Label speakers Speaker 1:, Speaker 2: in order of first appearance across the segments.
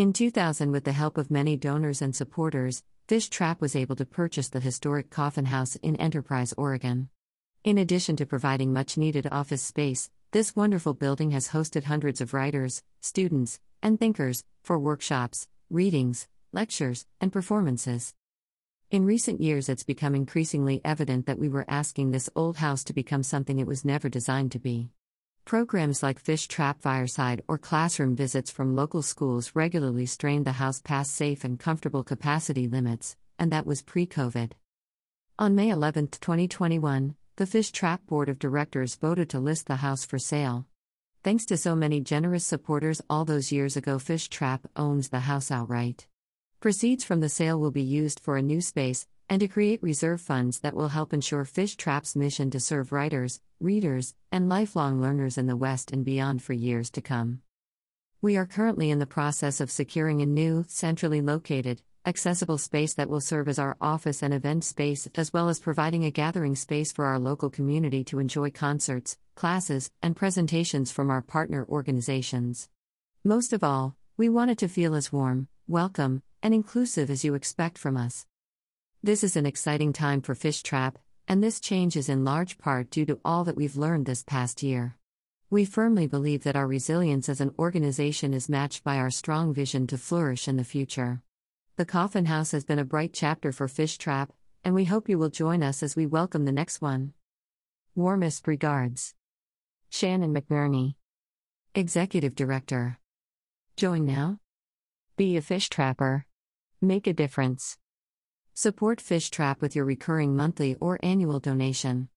Speaker 1: In 2000, with the help of many donors and supporters, Fish Trap was able to purchase the historic Coffin House in Enterprise, Oregon. In addition to providing much needed office space, this wonderful building has hosted hundreds of writers, students, and thinkers for workshops, readings, lectures, and performances. In recent years, it's become increasingly evident that we were asking this old house to become something it was never designed to be. Programs like Fish Trap Fireside or classroom visits from local schools regularly strained the house past safe and comfortable capacity limits, and that was pre COVID. On May 11, 2021, the Fish Trap Board of Directors voted to list the house for sale. Thanks to so many generous supporters all those years ago, Fish Trap owns the house outright. Proceeds from the sale will be used for a new space and to create reserve funds that will help ensure Fish Trap's mission to serve writers, readers, and lifelong learners in the West and beyond for years to come. We are currently in the process of securing a new, centrally located, accessible space that will serve as our office and event space, as well as providing a gathering space for our local community to enjoy concerts, classes, and presentations from our partner organizations. Most of all, we want it to feel as warm, welcome, and inclusive as you expect from us. This is an exciting time for Fish Trap, and this change is in large part due to all that we've learned this past year. We firmly believe that our resilience as an organization is matched by our strong vision to flourish in the future. The Coffin House has been a bright chapter for Fish Trap, and we hope you will join us as we welcome the next one. Warmest regards. Shannon McNerney, Executive Director. Join now. Be a fish trapper. Make a difference. Support Fish Trap with your recurring monthly or annual donation.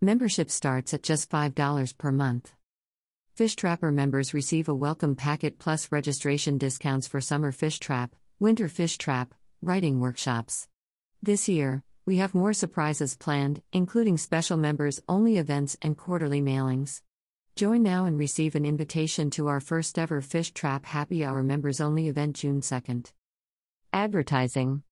Speaker 1: Membership starts at just $5 per month. Fish Trapper members receive a welcome packet plus registration discounts for summer fish trap, winter fish trap, writing workshops. This year, we have more surprises planned, including special members only events and quarterly mailings. Join now and receive an invitation to our first ever Fish Trap Happy Hour members only event June 2nd. Advertising